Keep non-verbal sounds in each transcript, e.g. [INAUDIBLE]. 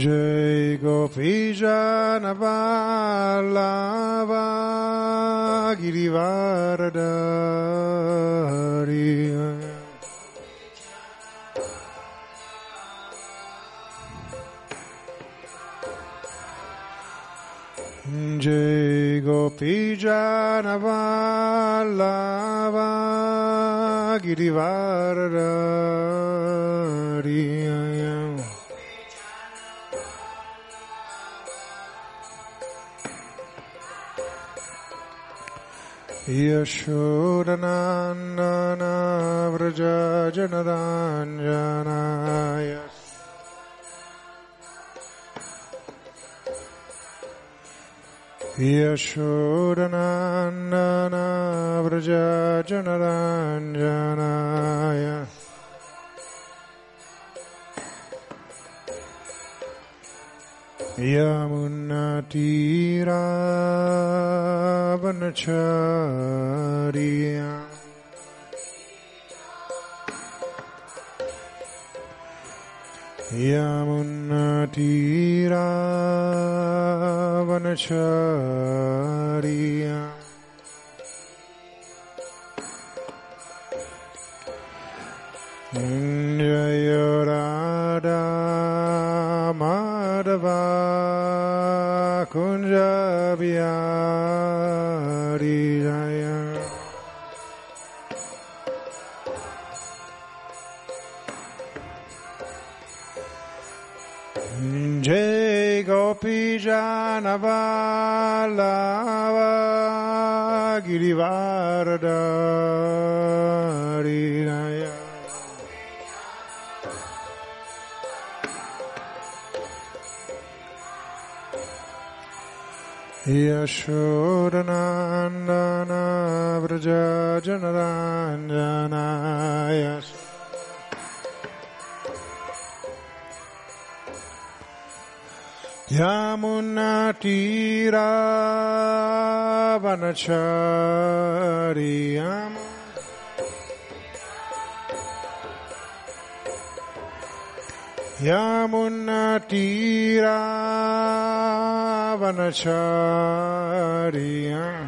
Jai Gopi Janavallava Girivaradari Jai Gopi Janavallava Girivaradari यशोदनन्दना व्रजनराञ्जनाय यशोदनन्दना व्रजनराञ्जनाय यमुनतीरावनचार्या यमुनतीरावनचार्या जय Radha Madhava Kunja Bihari Jaya. Jai Gopi Janavalava Girivarada. यशोरनन्दना व्रजनराञ्जनाय यमुनतीरावनचार्यम् यमुनतीरावनचार्यम्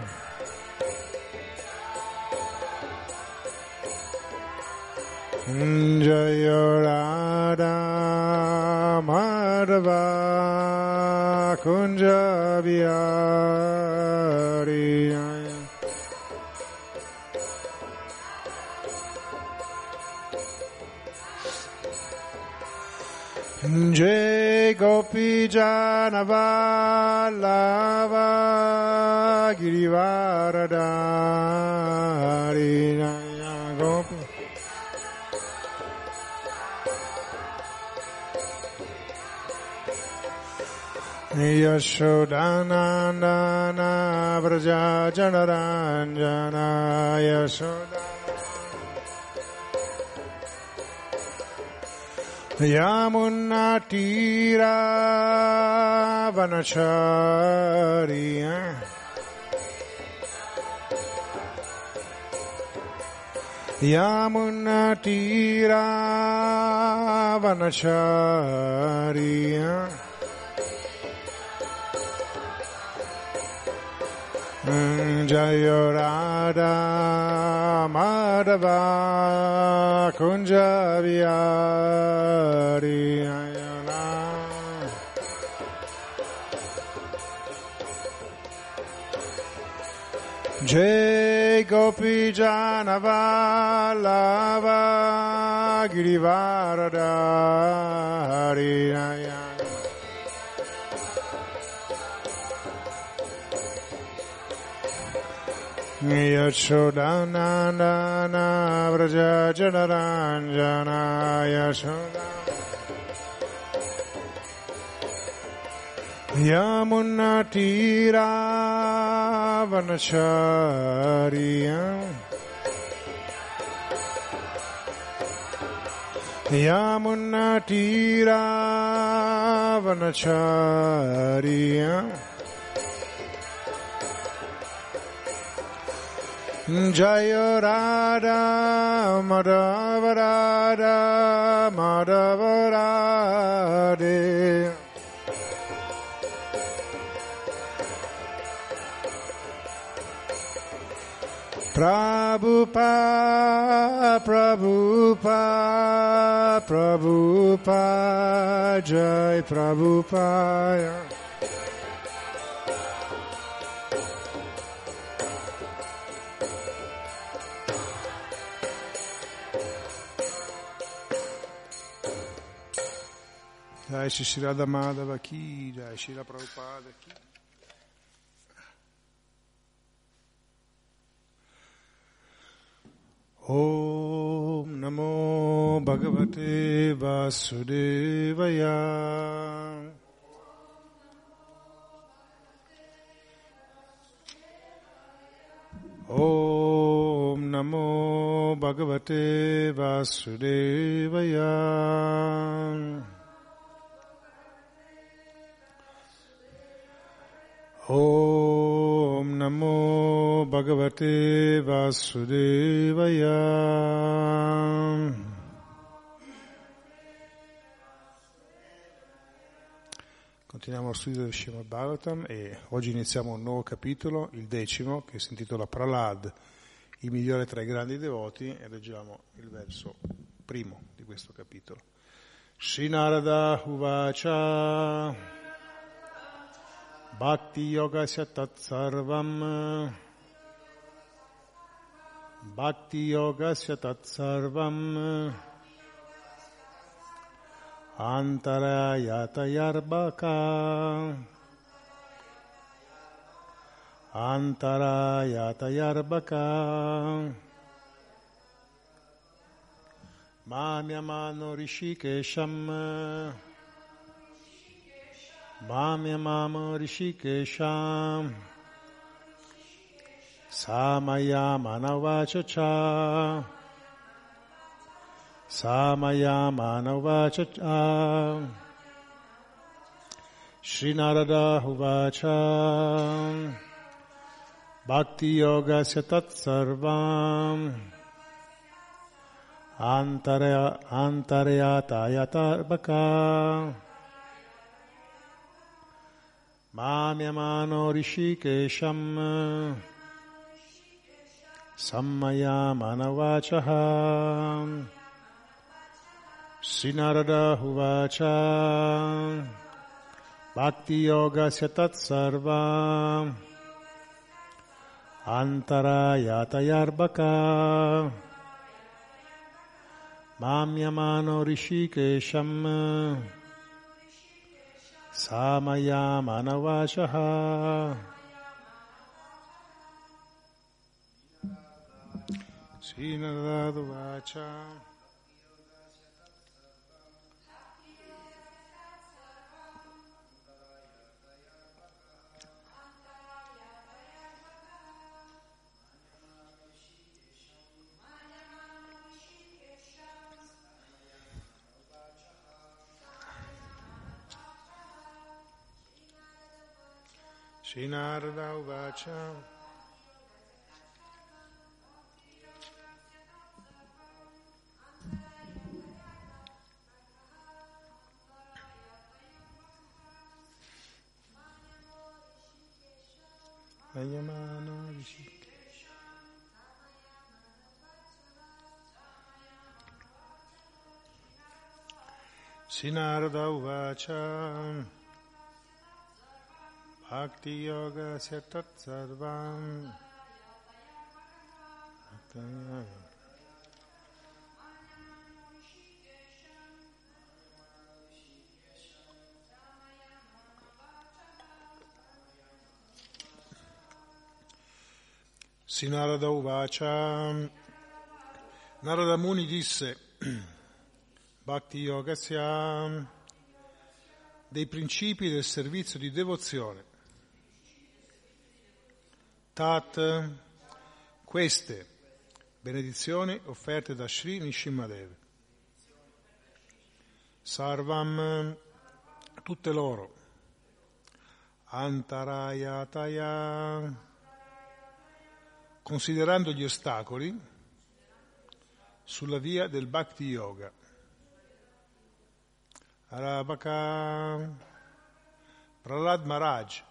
जय जय गोपी जानवालावा गिरिवारदारी जय गोपी यशोदानन्दना व्रजा जनराञ्जना Yashoda Yamunatira Vanacharya eh? Yamunatira Vanacharya eh? जय राधा माधवा कुञ्ज बिहारी अयना जय गोपी जानवालावा गिरिवारदारी अयना यशोदानन्दना व्रज जनराञ्जना यशोदा यमुनतीरावनचार्यम् यमुनतीरावनचार्यम् Jaya Radha Madhava Radha Madhava Radhe Prabhupada, Prabhupada, Prabhupada, Jai Prabhupada. Jai Shri Radha Madhava Ki, Jai Shri Prabhupada Ki. ॐ नमो भगवते वासुदेवया ॐ नमो भगवते वासुदेवया ॐ नमो भगवते वासुदेवया Continuiamo lo studio del Srimad Bhagavatam e oggi iniziamo un nuovo capitolo, il decimo, che si intitola Pralad, il migliore tra i grandi devoti, e leggiamo il verso primo di questo capitolo. Srinarada Uvacha भक्तियोगस्य तत्सर्वम् भक्तियोगस्य तत्सर्वम् आन्तरायतयर्बका आन्तरायतयर्बका माम्यमानो ऋषिकेशम् Mamyamama Rishikesham. Samaya Manavachacha. Samaya Manavachacha. Srinarada Huvacha. Bhakti Yoga Tat Sarvam. Antaryatayata Bhaka माम्यमानो ऋषिकेशम् सम्मया मनवाचः श्रीनरदहुवाच भक्तियोगस्य तत्सर्वा अन्तरायातयर्बका माम्यमानो ऋषिकेशम् सामया मनवाचः श्रीनरदादुवाच Srinarada Uvacha Ayamana Rishikesh Srinarada Uvacha Tat Sarvam. Sinarada Uvacha. Narada Muni disse [CLEARS THROAT] Bhakti Yoga sia dei principi del servizio di devozione Tat, queste benedizioni offerte da Sri Nishimadev. Sarvam, tutte loro. Antarayataya, considerando gli ostacoli sulla via del Bhakti Yoga. Arabaka Prahlad Maharaj,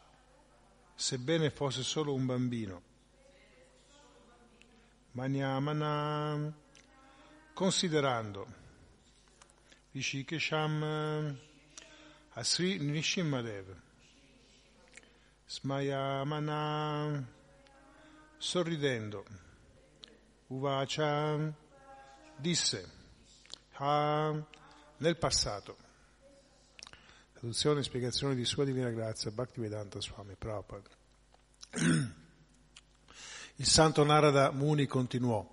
sebbene fosse solo un bambino, Manyamana, considerando. Rishikesham Asri Nishimadev, Smayamana, sorridendo, Uvacha. Disse, ha nel passato. Traduzione e spiegazione di Sua Divina Grazia, Bhaktivedanta Swami Prabhupada. Il santo Narada Muni continuò.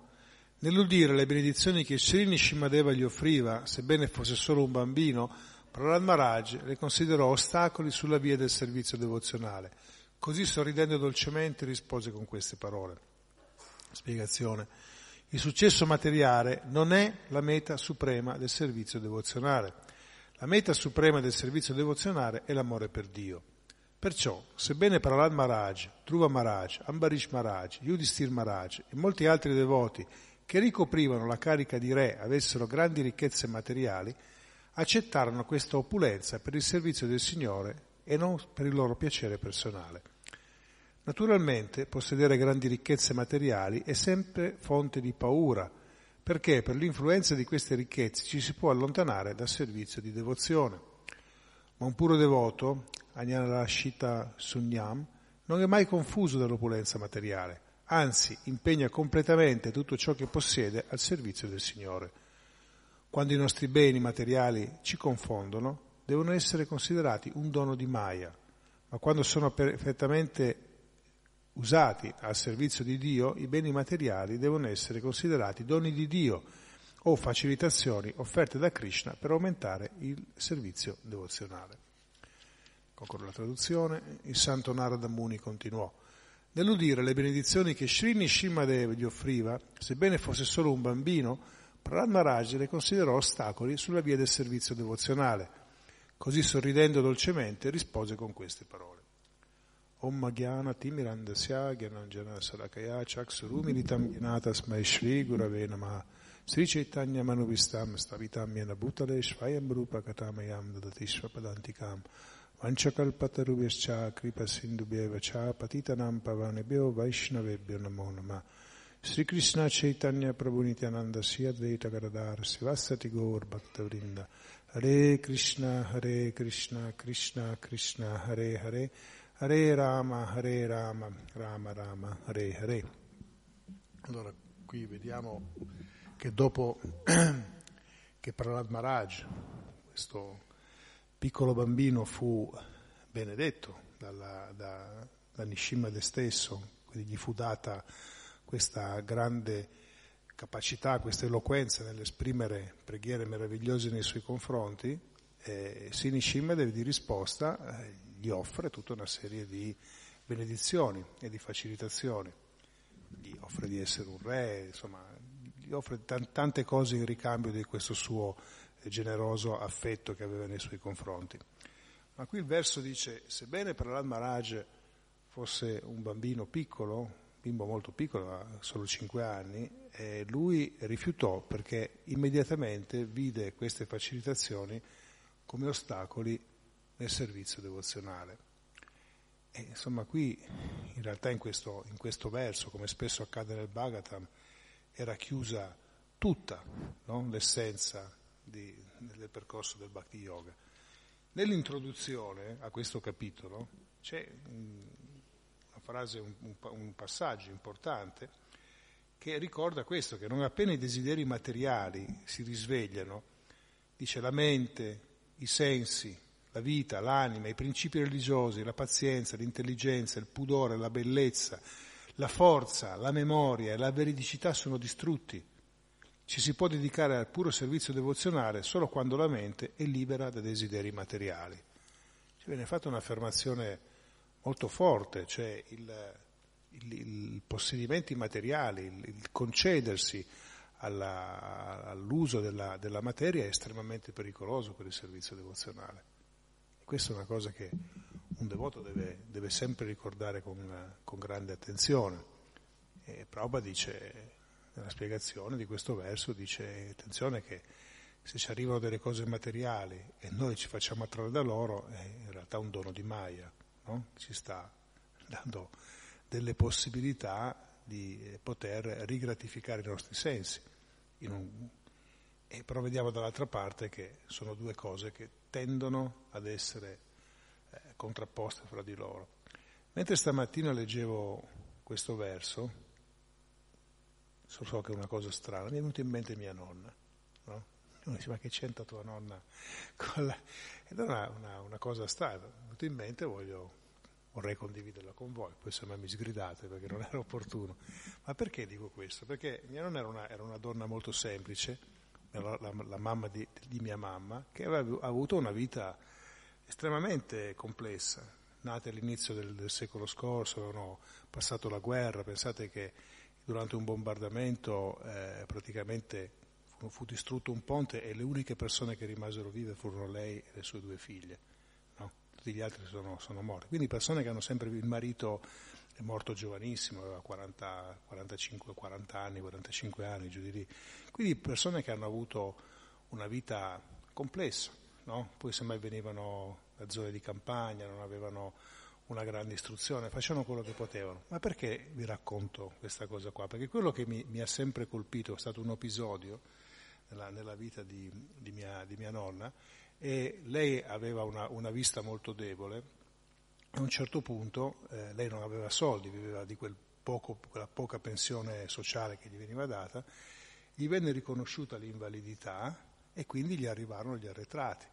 Nell'udire le benedizioni che Srini Shimadeva gli offriva, sebbene fosse solo un bambino, Prahlad Maharaj le considerò ostacoli sulla via del servizio devozionale. Così sorridendo dolcemente rispose con queste parole. Spiegazione. Il successo materiale non è la meta suprema del servizio devozionale. La meta suprema del servizio devozionale è l'amore per Dio. Perciò, sebbene Prahlad Maharaj, Dhruva Maharaj, Ambarish Maharaj, Yudhisthira Maharaj e molti altri devoti che ricoprivano la carica di re avessero grandi ricchezze materiali, accettarono questa opulenza per il servizio del Signore e non per il loro piacere personale. Naturalmente possedere grandi ricchezze materiali è sempre fonte di paura, perché per l'influenza di queste ricchezze ci si può allontanare dal servizio di devozione. Ma un puro devoto, Agnanarashita Sunyam, non è mai confuso dall'opulenza materiale, anzi impegna completamente tutto ciò che possiede al servizio del Signore. Quando i nostri beni materiali ci confondono, devono essere considerati un dono di Maya, ma quando sono perfettamente usati al servizio di Dio, i beni materiali devono essere considerati doni di Dio o facilitazioni offerte da Krishna per aumentare il servizio devozionale. Concludo la traduzione, il santo Narada Muni continuò. Nell'udire le benedizioni che Srini Shimadeva gli offriva, sebbene fosse solo un bambino, Prahlad le considerò ostacoli sulla via del servizio devozionale. Così sorridendo dolcemente rispose con queste parole. Om Gyana Timirandasya Gyananjana Salakaya Chaksurumilitam Gyanatasmai Shri Gurave Namaha. Sri Chaitanya Manuvistam Stavitam Yena Bhutale Shvayam Rupa Katamayam Dadati Svapadantikam Vanchakalpatarubhyascha Kripa Sindubhyeva Cha Patitanam Pavanebhyo Vaishnavebhyo Namo Nama Sri Krishna Chaitanya Prabhu Nityananda Sri Advaita Garadar Sivasati Gaur Bhakta Vrinda. Hare Krishna Hare Krishna Krishna Krishna Hare Hare Hare Rama, Hare Rama, Rama Rama, Hare Hare. Allora, qui vediamo che dopo [CLEARS THROAT] che Prahlad Maharaj, questo piccolo bambino, fu benedetto dalla, da, da Nishimade stesso, quindi gli fu data questa grande capacità, questa eloquenza nell'esprimere preghiere meravigliose nei suoi confronti, eh, Sinishimade di risposta eh, gli offre tutta una serie di benedizioni e di facilitazioni. Gli offre di essere un re, insomma, gli offre t- tante cose in ricambio di questo suo generoso affetto che aveva nei suoi confronti. Ma qui il verso dice, sebbene Prahlad Maharaj fosse un bambino piccolo, bimbo molto piccolo, solo 5 anni, eh, lui rifiutò perché immediatamente vide queste facilitazioni come ostacoli nel servizio devozionale. E insomma qui, in realtà in questo, in questo verso, come spesso accade nel Bhagavatam, era chiusa tutta no? l'essenza di, del percorso del Bhakti Yoga. Nell'introduzione a questo capitolo c'è una frase, un, un passaggio importante che ricorda questo, che non appena i desideri materiali si risvegliano, dice la mente, i sensi, la vita, l'anima, i principi religiosi, la pazienza, l'intelligenza, il pudore, la bellezza, la forza, la memoria e la veridicità sono distrutti. Ci si può dedicare al puro servizio devozionale solo quando la mente è libera da desideri materiali. Ci viene fatta un'affermazione molto forte, cioè il, il, il possedimenti materiali, il, il concedersi alla, all'uso della, della materia è estremamente pericoloso per il servizio devozionale. Questa è una cosa che un devoto deve, deve sempre ricordare con, con grande attenzione. E Prabhupada dice, nella spiegazione di questo verso, dice attenzione che se ci arrivano delle cose materiali e noi ci facciamo attrarre da loro, è in realtà un dono di Maya, no? ci sta dando delle possibilità di poter rigratificare i nostri sensi. Un... E però vediamo dall'altra parte che sono due cose che tendono ad essere eh, contrapposte fra di loro. Mentre stamattina leggevo questo verso, so che è una cosa strana, mi è venuta in mente mia nonna. No? Uno dice, ma che c'entra tua nonna? Con la... Ed è una, una, una, cosa strana, mi è venuta in mente voglio, vorrei condividerla con voi, poi se mi sgridate perché non [LAUGHS] era opportuno. Ma perché dico questo? Perché mia nonna era una, era una donna molto semplice, la, la, la mamma di, di, mia mamma, che aveva avuto una vita estremamente complessa, nate all'inizio del, del, secolo scorso, avevano passato la guerra, pensate che durante un bombardamento eh, praticamente fu, fu, distrutto un ponte e le uniche persone che rimasero vive furono lei e le sue due figlie, no? tutti gli altri sono, sono, morti. Quindi persone che hanno sempre, il marito è morto giovanissimo, aveva 40, 45, 40 anni, 45 anni, giù di lì. Quindi persone che hanno avuto una vita complessa, no? poi semmai venivano da zone di campagna, non avevano una grande istruzione, facevano quello che potevano. Ma perché vi racconto questa cosa qua? Perché quello che mi, mi ha sempre colpito è stato un episodio nella, nella vita di, di, mia, di, mia, nonna e lei aveva una, una, vista molto debole. A un certo punto eh, lei non aveva soldi, viveva di quel poco, quella poca pensione sociale che gli veniva data, gli venne riconosciuta l'invalidità e quindi gli arrivarono gli arretrati.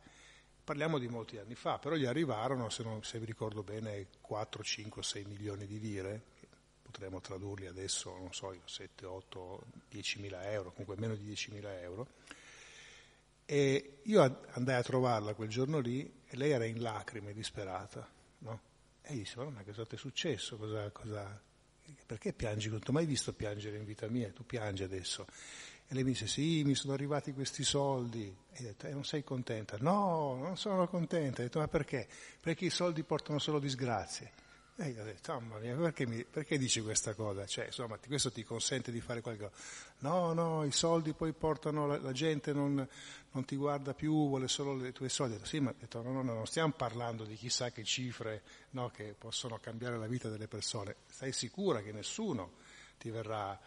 Parliamo di molti anni fa, però gli arrivarono, se, non, se vi ricordo bene, 4, 5, 6 milioni di lire, potremmo tradurli adesso, non so, 7, 8, 10 mila euro, comunque meno di 10 mila euro. E io andai a trovarla quel giorno lì e lei era in lacrime, disperata, no? E io dissi, ma cosa ti è successo? Cosa, cosa... Perché piangi? Non ti ho mai visto piangere in vita mia, tu piangi adesso. E lei mi dice, sì, mi sono arrivati questi soldi. E ho detto, eh, non sei contenta? No, non sono contenta. Ho detto, ma perché? Perché i soldi portano solo disgrazie. E io ho detto, mamma mia, perché, mi, perché dici questa cosa? Cioè, insomma, questo ti consente di fare qualcosa. No, no, i soldi poi portano, la, la gente non, non, ti guarda più, vuole solo i tuoi soldi. Sì, ma detto, no, no, no, non stiamo parlando di chissà che cifre no, che possono cambiare la vita delle persone. Stai sicura che nessuno ti verrà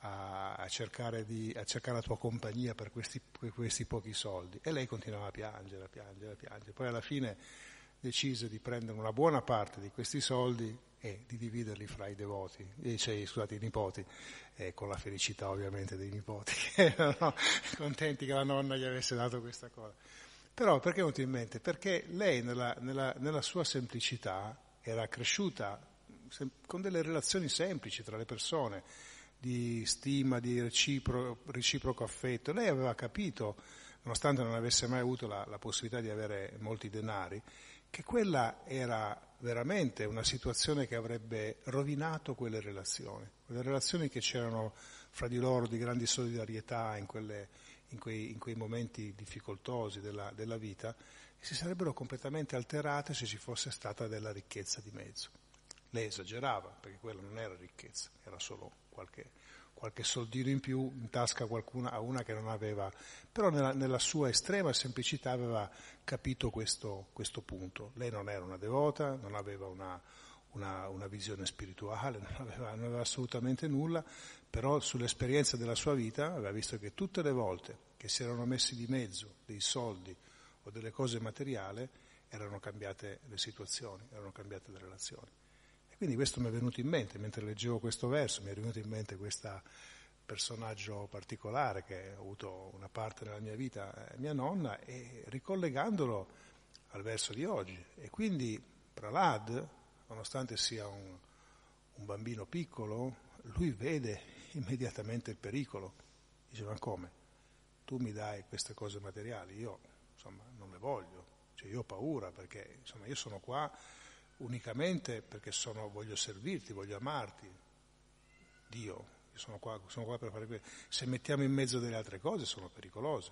a, a, cercare, di, a cercare, la tua compagnia per questi, per questi, pochi soldi. E lei continuava a piangere, a piangere, a piangere. Poi alla fine decise di prendere una buona parte di questi soldi e di dividerli fra i devoti, cioè, scusate, i nipoti, eh, con la felicità ovviamente dei nipoti, [LAUGHS] che erano contenti che la nonna gli avesse dato questa cosa. Però perché è venuto in mente? Perché lei nella, nella, nella sua semplicità era cresciuta con delle relazioni semplici tra le persone, di stima, di recipro, reciproco affetto. Lei aveva capito, nonostante non avesse mai avuto la, la possibilità di avere molti denari, che quella era veramente una situazione che avrebbe rovinato quelle relazioni, quelle relazioni che c'erano fra di loro di grandi solidarietà in, quelle, in, quei, in quei, momenti difficoltosi della, della vita, si sarebbero completamente alterate se ci fosse stata della ricchezza di mezzo. Lei esagerava, perché quella non era ricchezza, era solo qualche, qualche soldino in più in tasca qualcuna, a una che non aveva, però nella, nella sua estrema semplicità aveva capito questo, questo, punto. Lei non era una devota, non aveva una, una, una visione spirituale, [LAUGHS] non aveva, non aveva assolutamente nulla, però sull'esperienza della sua vita aveva visto che tutte le volte che si erano messi di mezzo dei soldi o delle cose materiali erano cambiate le situazioni, erano cambiate le relazioni. Quindi questo mi è venuto in mente, mentre leggevo questo verso, mi è venuto in mente questo personaggio particolare che ha avuto una parte nella mia vita, eh, mia nonna, e ricollegandolo al verso di oggi. E quindi Pralad, nonostante sia un, un bambino piccolo, lui vede immediatamente il pericolo. Dice, ma come? Tu mi dai queste cose materiali, io insomma non le voglio, cioè io ho paura perché insomma io sono qua unicamente perché sono, voglio servirti, voglio amarti. Dio, sono qua, sono qua per fare questo. Se mettiamo in mezzo delle altre cose sono pericolose,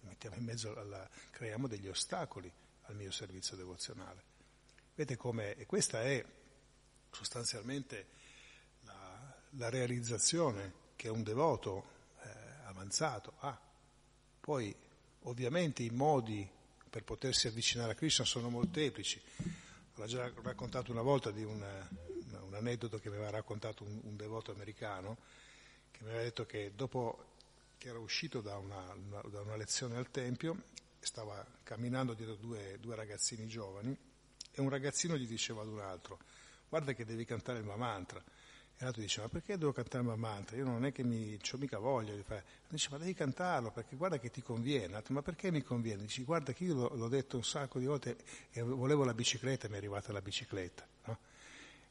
mettiamo in mezzo alla, creiamo degli ostacoli al mio servizio devozionale. Vedete come, e questa è sostanzialmente la, la realizzazione che un devoto eh, avanzato ha. Poi ovviamente i modi per potersi avvicinare a Krishna sono molteplici. L'ho già raccontato una volta di un, un aneddoto che mi aveva raccontato un, un, devoto americano che mi aveva detto che dopo che era uscito da una, una, da una lezione al Tempio stava camminando dietro due, due ragazzini giovani e un ragazzino gli diceva ad un altro guarda che devi cantare il mantra e l'altro dice, ma perché devo cantare il mantra? Io non è che mi ho mica voglia di fare. Dice, ma devi cantarlo perché guarda che ti conviene. L'altro, ma perché mi conviene? Dice, guarda che io l'ho, detto un sacco di volte e volevo la bicicletta e mi è arrivata la bicicletta. No?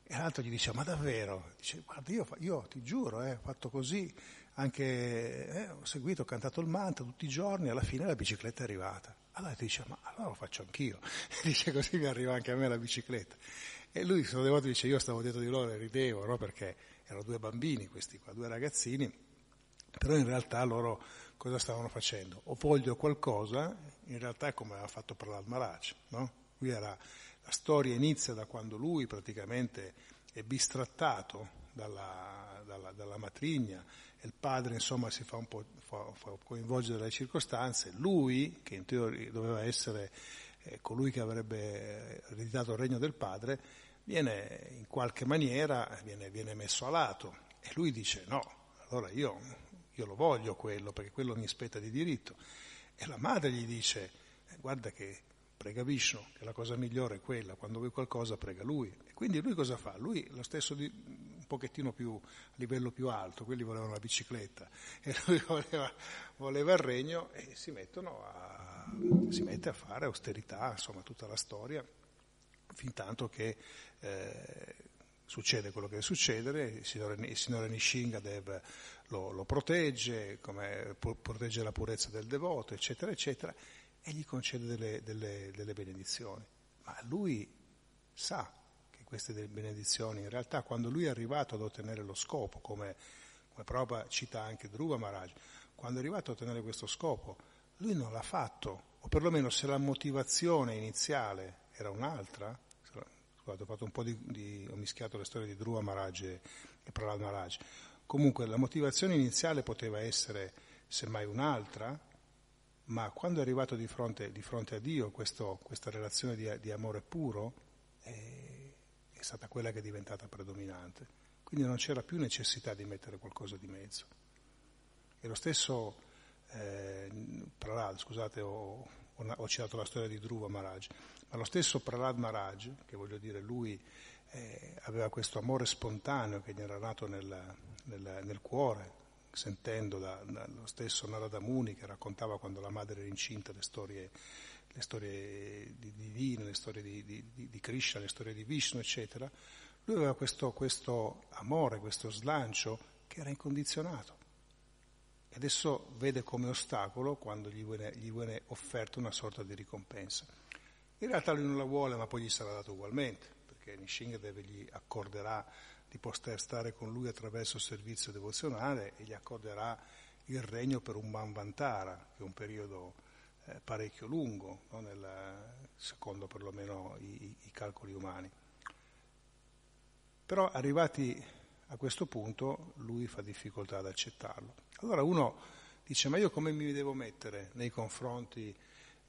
E l'altro gli dice, ma davvero? Dice, guarda, io, io ti giuro, eh, ho fatto così, anche eh, ho seguito, ho cantato il mantra tutti i giorni, alla fine la bicicletta è arrivata. Allora ti dice, ma allora lo faccio anch'io. [LAUGHS] dice, così mi arriva anche a me la bicicletta. E lui, sono devoto, dice, io stavo dietro di loro e ridevo, no? perché erano due bambini questi qua, due ragazzini, però in realtà loro cosa stavano facendo? O voglio qualcosa, in realtà è come aveva fatto Prahlad Maharaj, no? Qui era, la storia inizia da quando lui praticamente è bistrattato dalla, dalla, dalla matrigna e il padre insomma si fa un po' fa, fa coinvolgere dalle circostanze, lui che in teoria doveva essere eh, colui che avrebbe ereditato il regno del padre, viene in qualche maniera viene, viene messo a lato e lui dice no, allora io, io, lo voglio quello perché quello mi spetta di diritto. E la madre gli dice eh, guarda che prega Vishnu, che la cosa migliore è quella, quando vuoi qualcosa prega lui. E quindi lui cosa fa? Lui lo stesso di, un pochettino più, a livello più alto, quelli volevano la bicicletta e [LAUGHS] lui voleva, voleva il regno e si, a, si mette a fare austerità, insomma tutta la storia fin tanto che eh, succede quello che deve succedere, il signore, il signore Nishingadev lo, lo protegge, come protegge la purezza del devoto, eccetera, eccetera, e gli concede delle, delle, delle benedizioni. Ma lui sa che queste benedizioni, in realtà, quando lui è arrivato ad ottenere lo scopo, come, come Prabhupada cita anche Dhruva Maharaj, quando è arrivato ad ottenere questo scopo, lui non l'ha fatto, o perlomeno se la motivazione iniziale era un'altra, ho fatto un po' di, di ho mischiato le storie di Dhruva Maharaj e, e Prahlad Maharaj, comunque la motivazione iniziale poteva essere semmai un'altra, ma quando è arrivato di fronte, di fronte a Dio questo, questa relazione di, di amore puro è, è, stata quella che è diventata predominante. Quindi non c'era più necessità di mettere qualcosa di mezzo. E lo stesso eh, Prahlad, scusate, ho, ho, citato la storia di Dhruva Maharaj, ma lo stesso Prahlad Maharaj, che voglio dire, lui eh, aveva questo amore spontaneo che gli era nato nel, nel, nel cuore, sentendo da, dallo stesso Narada Muni che raccontava quando la madre era incinta le storie, le storie di divine, le storie di, di, di, Krishna, le storie di Vishnu, eccetera, lui aveva questo, questo amore, questo slancio che era incondizionato. E adesso vede come ostacolo quando gli viene, gli viene offerta una sorta di ricompensa. In realtà lui non la vuole, ma poi gli sarà dato ugualmente, perché Nishingadev gli accorderà di poter stare con lui attraverso il servizio devozionale e gli accorderà il regno per un Manvantara, che è un periodo eh, parecchio lungo, no? Nel, secondo perlomeno i, i calcoli umani. Però arrivati a questo punto lui fa difficoltà ad accettarlo. Allora uno dice ma io come mi devo mettere nei confronti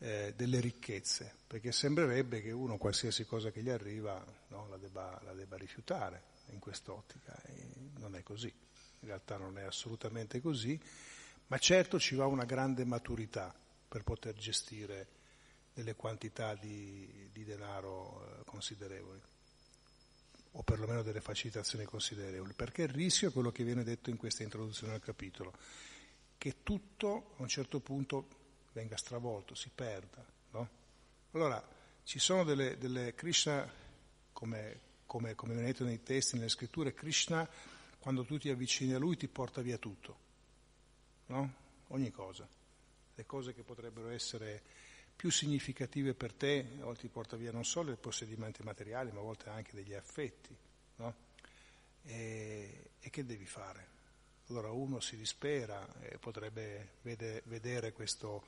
eh, delle ricchezze? Perché sembrerebbe che uno qualsiasi cosa che gli arriva no, la, debba, la debba rifiutare in quest'ottica e non è così, in realtà non è assolutamente così, ma certo ci va una grande maturità per poter gestire delle quantità di, di denaro eh, considerevoli o perlomeno delle facilitazioni considerevoli, perché il rischio è quello che viene detto in questa introduzione al capitolo, che tutto a un certo punto venga stravolto, si perda. No? Allora, ci sono delle, delle Krishna, come come, come viene detto nei testi, nelle scritture, Krishna quando tu ti avvicini a lui ti porta via tutto, no? Ogni cosa. Le cose che potrebbero essere più significative per te, a volte ti porta via non solo i possedimenti materiali, ma a volte anche degli affetti, no? E, e che devi fare? Allora uno si dispera e potrebbe vede, vedere questo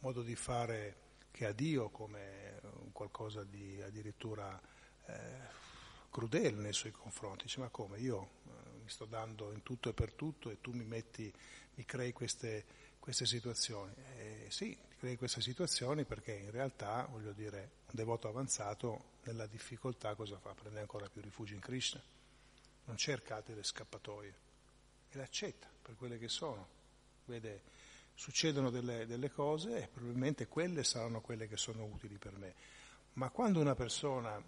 modo di fare che ha Dio come qualcosa di addirittura eh, crudele nei suoi confronti, dice ma come io eh, mi sto dando in tutto e per tutto e tu mi metti, mi crei queste, queste situazioni. Eh, sì, crei queste situazioni perché in realtà, voglio dire, un devoto avanzato nella difficoltà cosa fa? Prende ancora più rifugio in Krishna, non cerca delle scappatoie le accetta per quelle che sono. Vede, succedono delle, delle cose e probabilmente quelle saranno quelle che sono utili per me. Ma quando una persona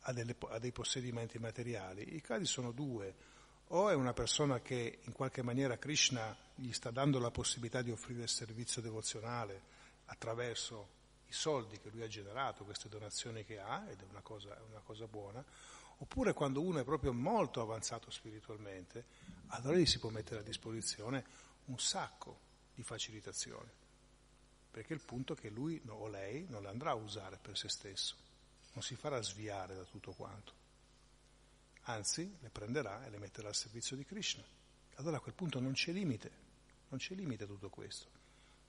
ha, delle, ha dei possedimenti materiali, i casi sono due o è una persona che in qualche maniera Krishna gli sta dando la possibilità di offrire il servizio devozionale attraverso i soldi che lui ha generato, queste donazioni che ha, ed è una cosa, una cosa buona, oppure quando uno è proprio molto avanzato spiritualmente, allora gli si può mettere a disposizione un sacco di facilitazioni, perché il punto è che lui o lei non le andrà a usare per se stesso, non si farà sviare da tutto quanto anzi le prenderà e le metterà al servizio di Krishna. Allora a quel punto non c'è limite, non c'è limite a tutto questo.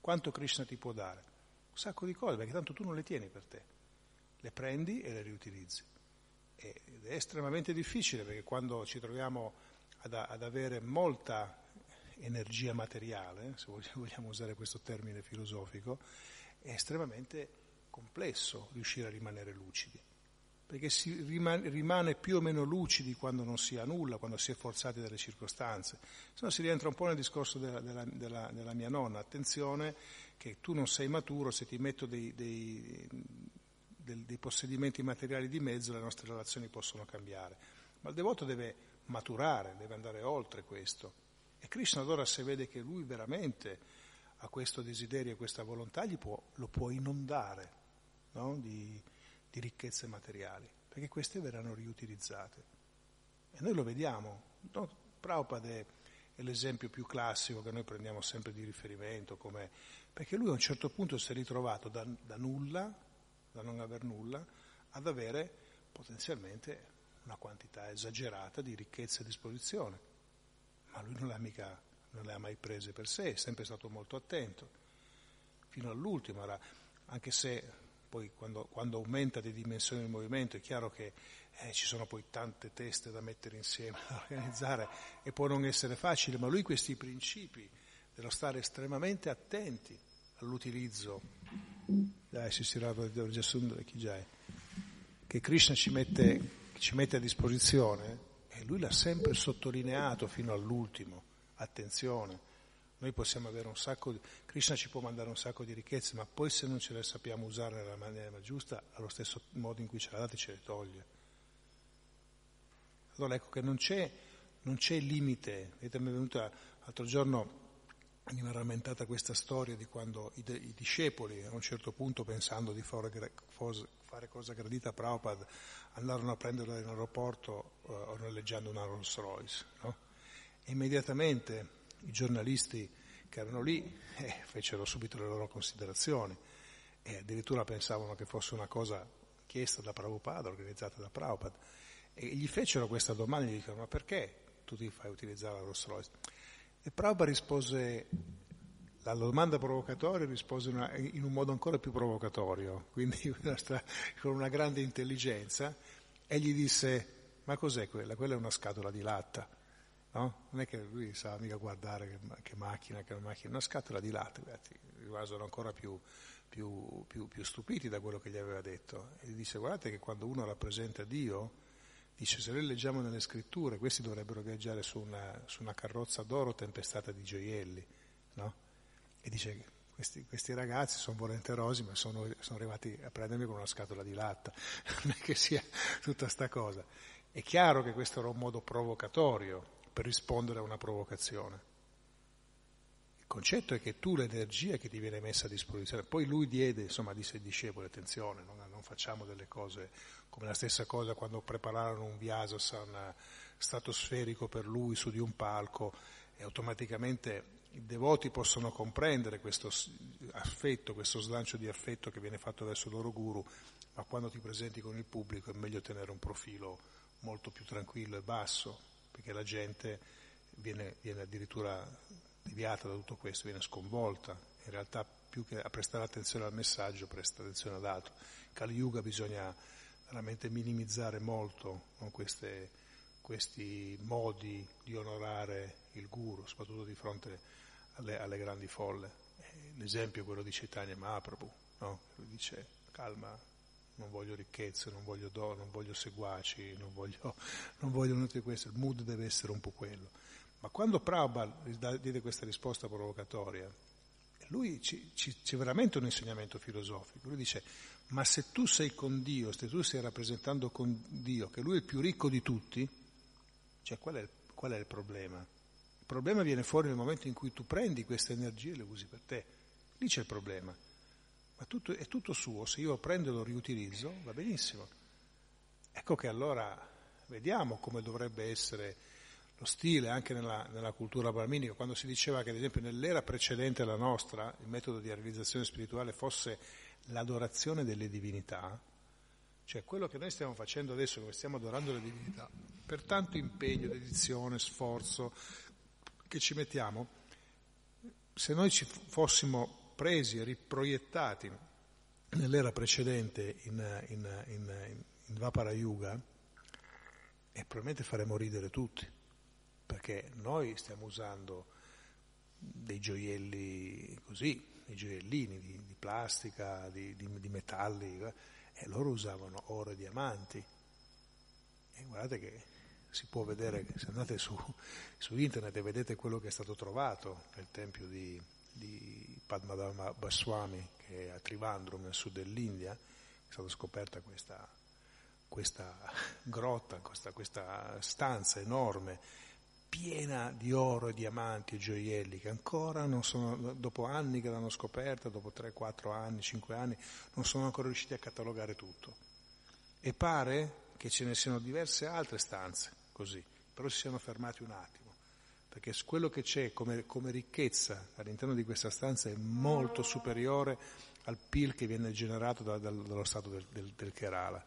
Quanto Krishna ti può dare? Un sacco di cose, perché tanto tu non le tieni per te, le prendi e le riutilizzi. Ed è estremamente difficile perché quando ci troviamo ad, ad avere molta energia materiale, se [LAUGHS] vogliamo usare questo termine filosofico, è estremamente complesso riuscire a rimanere lucidi perché si rimane, più o meno lucidi quando non si ha nulla, quando si è forzati dalle circostanze. Se no si rientra un po' nel discorso della, della, della, della, mia nonna, attenzione che tu non sei maturo, se ti metto dei, dei, dei, dei possedimenti materiali di mezzo le nostre relazioni possono cambiare. Ma il devoto deve maturare, deve andare oltre questo. E Krishna allora se vede che lui veramente ha questo desiderio e questa volontà, può, lo può inondare no? di, di ricchezze materiali, perché queste verranno riutilizzate. E noi lo vediamo. No? Prabhupada è, è, l'esempio più classico che noi prendiamo sempre di riferimento, perché lui a un certo punto si è ritrovato da, da nulla, da non aver nulla, ad avere potenzialmente una quantità esagerata di ricchezze a disposizione. Ma lui non, mica, non le ha mai prese per sé, è sempre stato molto attento, fino all'ultimo, era, anche se poi quando, quando, aumenta di dimensione il movimento è chiaro che eh, ci sono poi tante teste da mettere insieme, [LAUGHS] da organizzare e può non essere facile, ma lui questi principi dello stare estremamente attenti all'utilizzo dai, si si che Krishna ci mette, ci mette a disposizione e lui l'ha sempre sottolineato fino all'ultimo, attenzione noi possiamo avere un sacco di... Krishna ci può mandare un sacco di ricchezze, ma poi se non ce le sappiamo usare nella maniera giusta, allo stesso modo in cui ce le ha date ce le toglie. Allora ecco che non c'è, non c'è limite. Vedete, mi è venuta l'altro giorno, mi è rammentata questa storia di quando i, i, discepoli, a un certo punto pensando di fare, fare cosa gradita a Prabhupada, andarono a prenderlo all'aeroporto uh, orneggiando una Rolls Royce. No? E immediatamente i giornalisti che erano lì eh, fecero subito le loro considerazioni e addirittura pensavano che fosse una cosa chiesta da Prabhupada, organizzata da Prabhupada, e gli fecero questa domanda gli dicono ma perché tu ti fai utilizzare la Rolls Royce? E Prabhupada rispose, alla domanda provocatoria rispose una, in un modo ancora più provocatorio, quindi [LAUGHS] con una grande intelligenza, e gli disse ma cos'è quella? Quella è una scatola di latta. No? Non è che lui sa mica guardare che, che macchina, che macchina, una scatola di latte, rimasero ancora più, più, più, più, stupiti da quello che gli aveva detto. E gli disse guardate che quando uno rappresenta Dio, dice se noi leggiamo nelle scritture, questi dovrebbero viaggiare su una, su una carrozza d'oro tempestata di gioielli. No? E dice questi, questi, ragazzi sono volenterosi ma sono, sono, arrivati a prendermi con una scatola di latta, [LAUGHS] non è che sia tutta sta cosa. È chiaro che questo era un modo provocatorio per rispondere a una provocazione. Il concetto è che tu l'energia che ti viene messa a disposizione, poi lui diede, insomma, disse ai discepoli, attenzione, non, non facciamo delle cose come la stessa cosa quando prepararono un Vyasasan stratosferico per lui su di un palco e automaticamente i devoti possono comprendere questo affetto, questo slancio di affetto che viene fatto verso il loro guru, ma quando ti presenti con il pubblico è meglio tenere un profilo molto più tranquillo e basso, perché la gente viene, viene addirittura deviata da tutto questo, viene sconvolta, in realtà più che a prestare attenzione al messaggio presta attenzione ad altro. Kali Yuga bisogna veramente minimizzare molto queste, questi modi di onorare il guru, soprattutto di fronte alle, alle grandi folle. L'esempio è quello di Chaitanya Mahaprabhu, no? Lui dice calma, non voglio ricchezze, non voglio do, non voglio seguaci, non voglio, [LAUGHS] non voglio niente di questo, il mood deve essere un po' quello. Ma quando Prabhupada diede questa risposta provocatoria, lui ci, ci, c'è veramente un insegnamento filosofico. Lui dice, ma se tu sei con Dio, se tu stai rappresentando con Dio, che lui è il più ricco di tutti, cioè qual è, il, qual è il problema? Il problema viene fuori nel momento in cui tu prendi queste energie e le usi per te. Lì c'è il problema. Ma tutto, è tutto suo, se io prendo e lo riutilizzo, va benissimo. Ecco che allora vediamo come dovrebbe essere lo stile anche nella, nella, cultura brahminica, quando si diceva che ad esempio nell'era precedente alla nostra il metodo di realizzazione spirituale fosse l'adorazione delle divinità, cioè quello che noi stiamo facendo adesso, come stiamo adorando le divinità, per tanto impegno, dedizione, sforzo che ci mettiamo, se noi ci fossimo presi e riproiettati nell'era precedente in, in, in, in Vapara Yuga, e probabilmente faremmo ridere tutti perché noi stiamo usando dei gioielli così, dei gioiellini di, di plastica, di, di, di, metalli, eh, e loro usavano oro e diamanti. E guardate che si può vedere, se andate su, su internet e vedete quello che è stato trovato nel tempio di, di Padmadharma Baswami, che è a Trivandrum, nel sud dell'India, è stata scoperta questa, questa [LAUGHS] grotta, questa, questa stanza enorme piena di oro e diamanti e gioielli che ancora non sono, dopo anni che l'hanno scoperta, dopo 3, 4 anni, 5 anni, non sono ancora riusciti a catalogare tutto. E pare che ce ne siano diverse altre stanze così, però si siano fermati un attimo, perché quello che c'è come, come ricchezza all'interno di questa stanza è molto superiore al PIL che viene generato da, da, dallo Stato del, del, del Kerala.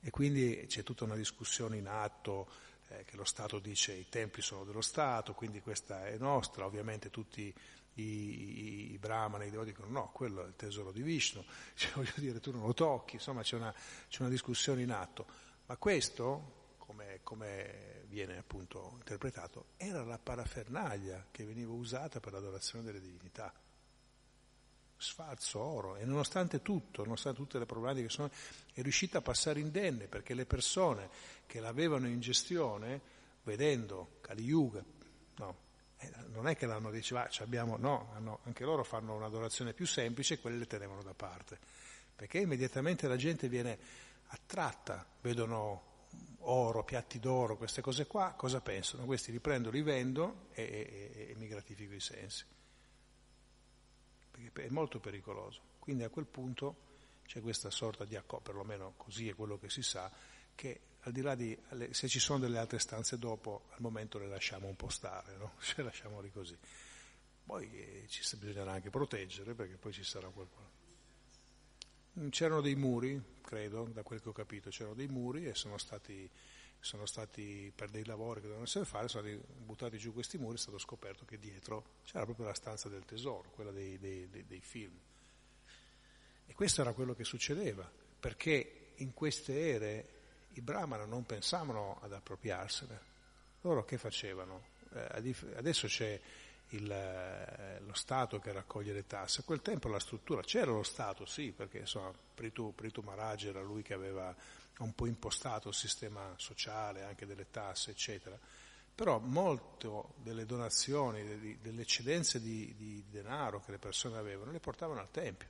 E quindi c'è tutta una discussione in atto eh, che lo Stato dice i templi sono dello Stato, quindi questa è nostra, ovviamente tutti i, i, i brahmani, i devoti dicono no, quello è il tesoro di Vishnu, [LAUGHS] cioè, voglio dire tu non lo tocchi, insomma c'è una, c'è una discussione in atto, ma questo, come, come viene appunto interpretato, era la parafernaglia che veniva usata per l'adorazione delle divinità sfarzo oro. E nonostante tutto, nonostante tutte le problematiche che sono, è riuscita a passare indenne perché le persone che l'avevano in gestione, vedendo Kali Yuga, no, eh, non è che l'hanno detto, ah, abbiamo, no, hanno, anche loro fanno un'adorazione più semplice e quelle le tenevano da parte, perché immediatamente la gente viene attratta, vedono oro, piatti d'oro, queste cose qua, cosa pensano? Questi li prendo, li vendo e, e, e mi gratifico i sensi perché è molto pericoloso. Quindi a quel punto c'è questa sorta di accordo, perlomeno così è quello che si sa, che al di là di, se ci sono delle altre stanze dopo, al momento le lasciamo un po' stare, no? [LAUGHS] Ce lasciamoli così. Poi eh, ci bisognerà anche proteggere perché poi ci sarà qualcuno. C'erano dei muri, credo, da quel che ho capito, c'erano dei muri e sono stati sono stati per dei lavori che dovevano essere fatti, sono stati buttati giù questi muri, è stato scoperto che dietro c'era proprio la stanza del tesoro, quella dei, dei, dei, dei film. E questo era quello che succedeva, perché in queste ere i brahmana non pensavano ad appropriarsene. Loro che facevano? Eh, adesso c'è il, eh, lo Stato che raccoglie le tasse, a quel tempo la struttura, c'era lo Stato sì, perché insomma Pritu, Pritu Maharaj era lui che aveva un po' impostato il sistema sociale, anche delle tasse, eccetera. Però molto delle donazioni, delle eccedenze di, di denaro che le persone avevano, le portavano al Tempio.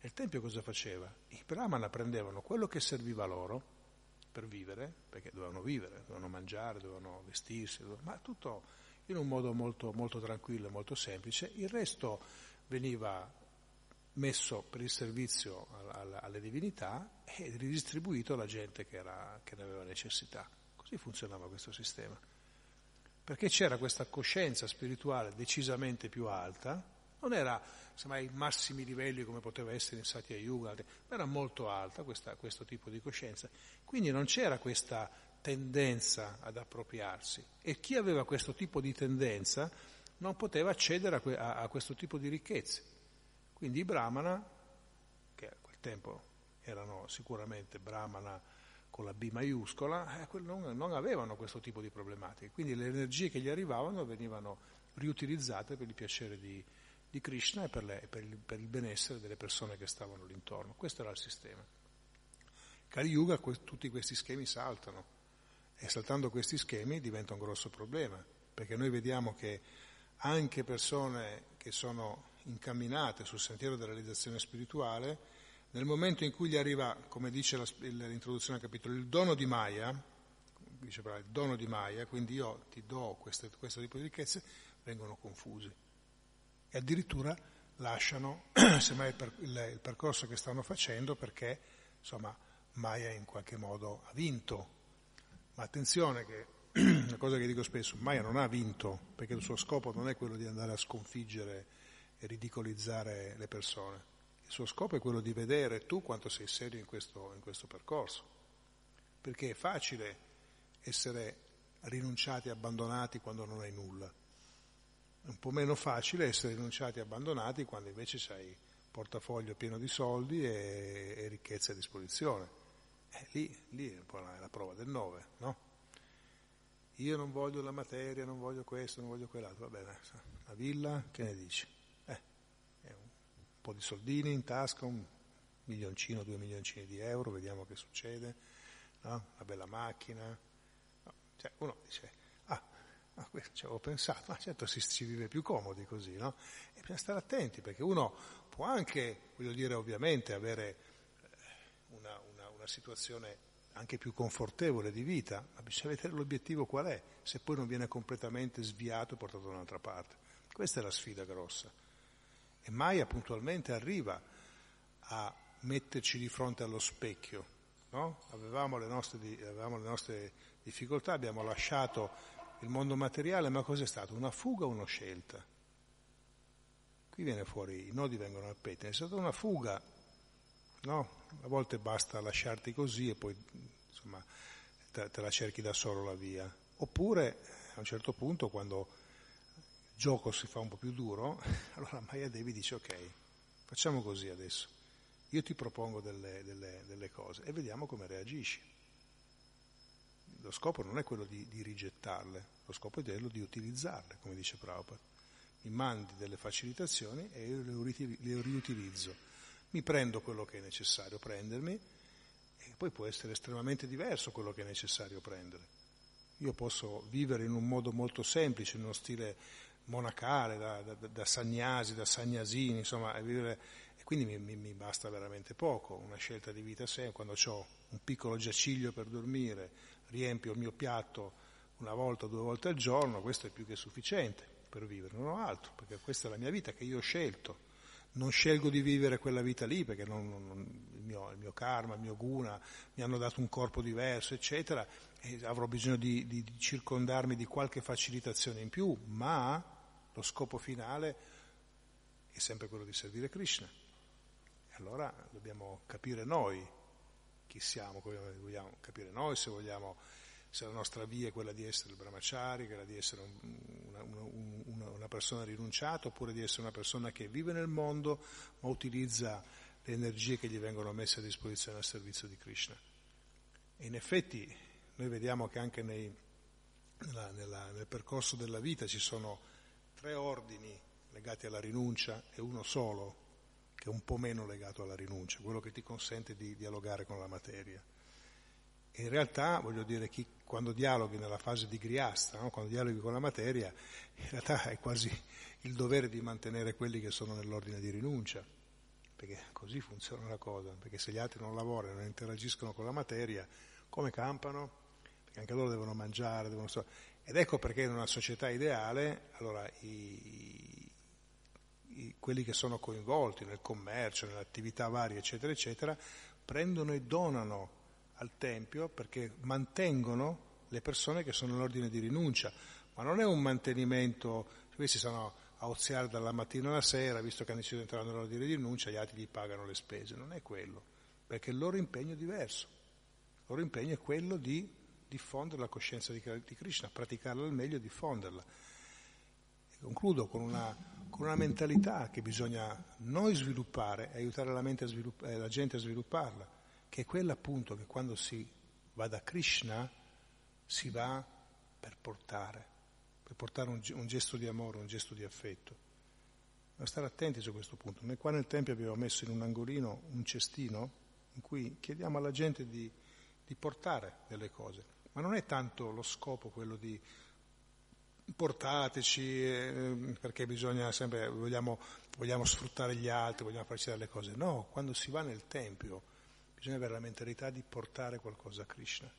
E il Tempio cosa faceva? I Brahmana prendevano quello che serviva loro per vivere, perché dovevano vivere, dovevano mangiare, dovevano vestirsi, dovevano, ma tutto in un modo molto, molto tranquillo e molto semplice. Il resto veniva messo per il servizio alle divinità e ridistribuito alla gente che, era, che ne aveva necessità. Così funzionava questo sistema. Perché c'era questa coscienza spirituale decisamente più alta, non era ai massimi livelli come poteva essere in Satya Yuga, ma era molto alta questa, questo tipo di coscienza. Quindi non c'era questa tendenza ad appropriarsi e chi aveva questo tipo di tendenza non poteva accedere a, que- a questo tipo di ricchezze. Quindi i brahmana, che a quel tempo erano sicuramente brahmana con la B maiuscola, eh, non, avevano questo tipo di problematiche. Quindi le energie che gli arrivavano venivano riutilizzate per il piacere di, di Krishna e per, le, per, il, per, il, benessere delle persone che stavano lì intorno. Questo era il sistema. Kali Yuga tutti questi schemi saltano e saltando questi schemi diventa un grosso problema, perché noi vediamo che anche persone che sono incamminate sul sentiero della realizzazione spirituale, nel momento in cui gli arriva, come dice l'introduzione al capitolo, il dono di Maya, dice il dono di Maya, quindi io ti do queste, questo tipo di ricchezze, vengono confusi e addirittura lasciano [CLEARS THROAT] semmai il, percorso che stanno facendo perché insomma Maya in qualche modo ha vinto. Ma attenzione che [CLEARS THROAT] una cosa che dico spesso, Maya non ha vinto perché il suo scopo non è quello di andare a sconfiggere ridicolizzare le persone. Il suo scopo è quello di vedere tu quanto sei serio in questo, in questo percorso. Perché è facile essere rinunciati e abbandonati quando non hai nulla. È un po' meno facile essere rinunciati e abbandonati quando invece hai portafoglio pieno di soldi e, e ricchezza a disposizione. Eh, lì, lì, è un po' la, la prova del 9, no? Io non voglio la materia, non voglio questo, non voglio quell'altro. Va bene, la villa, che ne dici? Po' di soldini in tasca, un milioncino, due milioncini di euro, vediamo che succede, no? una bella macchina. No? Cioè, uno dice, ah, questo ci avevo pensato, ma certo si, si vive più comodi così, no? E bisogna stare attenti perché uno può anche, voglio dire, ovviamente avere eh, una, una, una situazione anche più confortevole di vita, ma bisogna vedere l'obiettivo qual è, se poi non viene completamente sviato e portato da un'altra parte. Questa è la sfida grossa. E Maya puntualmente arriva a metterci di fronte allo specchio. No? Avevamo, le nostre, avevamo, le nostre, difficoltà, abbiamo lasciato il mondo materiale, ma cos'è stato? Una fuga o una scelta? Qui viene fuori, i nodi vengono al pettine, è stata una fuga, no? A volte basta lasciarti così e poi insomma, te, te la cerchi da solo la via. Oppure a un certo punto quando gioco si fa un po' più duro, [LAUGHS] allora Maya Devi dice ok, facciamo così adesso, io ti propongo delle, delle, delle cose e vediamo come reagisci. Lo scopo non è quello di, di, rigettarle, lo scopo è quello di utilizzarle, come dice Prabhupada. Mi mandi delle facilitazioni e io le riutilizzo. Mi prendo quello che è necessario prendermi e poi può essere estremamente diverso quello che è necessario prendere. Io posso vivere in un modo molto semplice, in uno stile monacale, da, da, da sagnasi, da sagnasini, insomma, e, quindi mi, mi, mi, basta veramente poco, una scelta di vita sempre, quando ho un piccolo giaciglio per dormire, riempio il mio piatto una volta o due volte al giorno, questo è più che sufficiente per vivere, non ho altro, perché questa è la mia vita che io ho scelto. Non scelgo di vivere quella vita lì perché non, non, il, mio, il, mio, karma, il mio guna mi hanno dato un corpo diverso, eccetera, e avrò bisogno di, di, di circondarmi di qualche facilitazione in più, ma lo scopo finale è sempre quello di servire Krishna. E allora dobbiamo capire noi chi siamo, vogliamo capire noi se vogliamo, se la nostra via è quella di essere il brahmachari, quella di essere una, una, una persona rinunciata, oppure di essere una persona che vive nel mondo ma utilizza le energie che gli vengono messe a disposizione al servizio di Krishna. E in effetti noi vediamo che anche nei, nella, nella, nel percorso della vita ci sono tre ordini legati alla rinuncia e uno solo che è un po' meno legato alla rinuncia, quello che ti consente di dialogare con la materia. E in realtà, voglio dire, chi, quando dialoghi nella fase di griasta, no? quando dialoghi con la materia, in realtà hai quasi il dovere di mantenere quelli che sono nell'ordine di rinuncia, perché così funziona la cosa, perché se gli altri non lavorano, non interagiscono con la materia, come campano? Perché anche loro devono mangiare, devono... Ed ecco perché in una società ideale, allora, i, i, quelli che sono coinvolti nel commercio, nelle attività varie, eccetera, eccetera, prendono e donano al Tempio perché mantengono le persone che sono nell'ordine di rinuncia, ma non è un mantenimento, questi sono a oziare dalla mattina alla sera, visto che hanno deciso di entrare nell'ordine di rinuncia, gli altri gli pagano le spese, non è quello, perché il loro impegno è diverso, il loro impegno è quello di diffondere la coscienza di, Krishna, praticarla al meglio e diffonderla. E concludo con una, con una, mentalità che bisogna noi sviluppare e aiutare la, svilupp- eh, la gente a svilupparla, che è quella appunto che quando si va da Krishna, si va per portare, per portare un, un gesto di amore, un gesto di affetto. Dobbiamo stare attenti su questo punto. Noi qua nel Tempio abbiamo messo in un angolino un cestino in cui chiediamo alla gente di, di portare delle cose, ma non è tanto lo scopo quello di portateci eh, perché bisogna sempre, vogliamo, vogliamo, sfruttare gli altri, vogliamo farci delle cose. No, quando si va nel Tempio bisogna avere la mentalità di portare qualcosa a Krishna,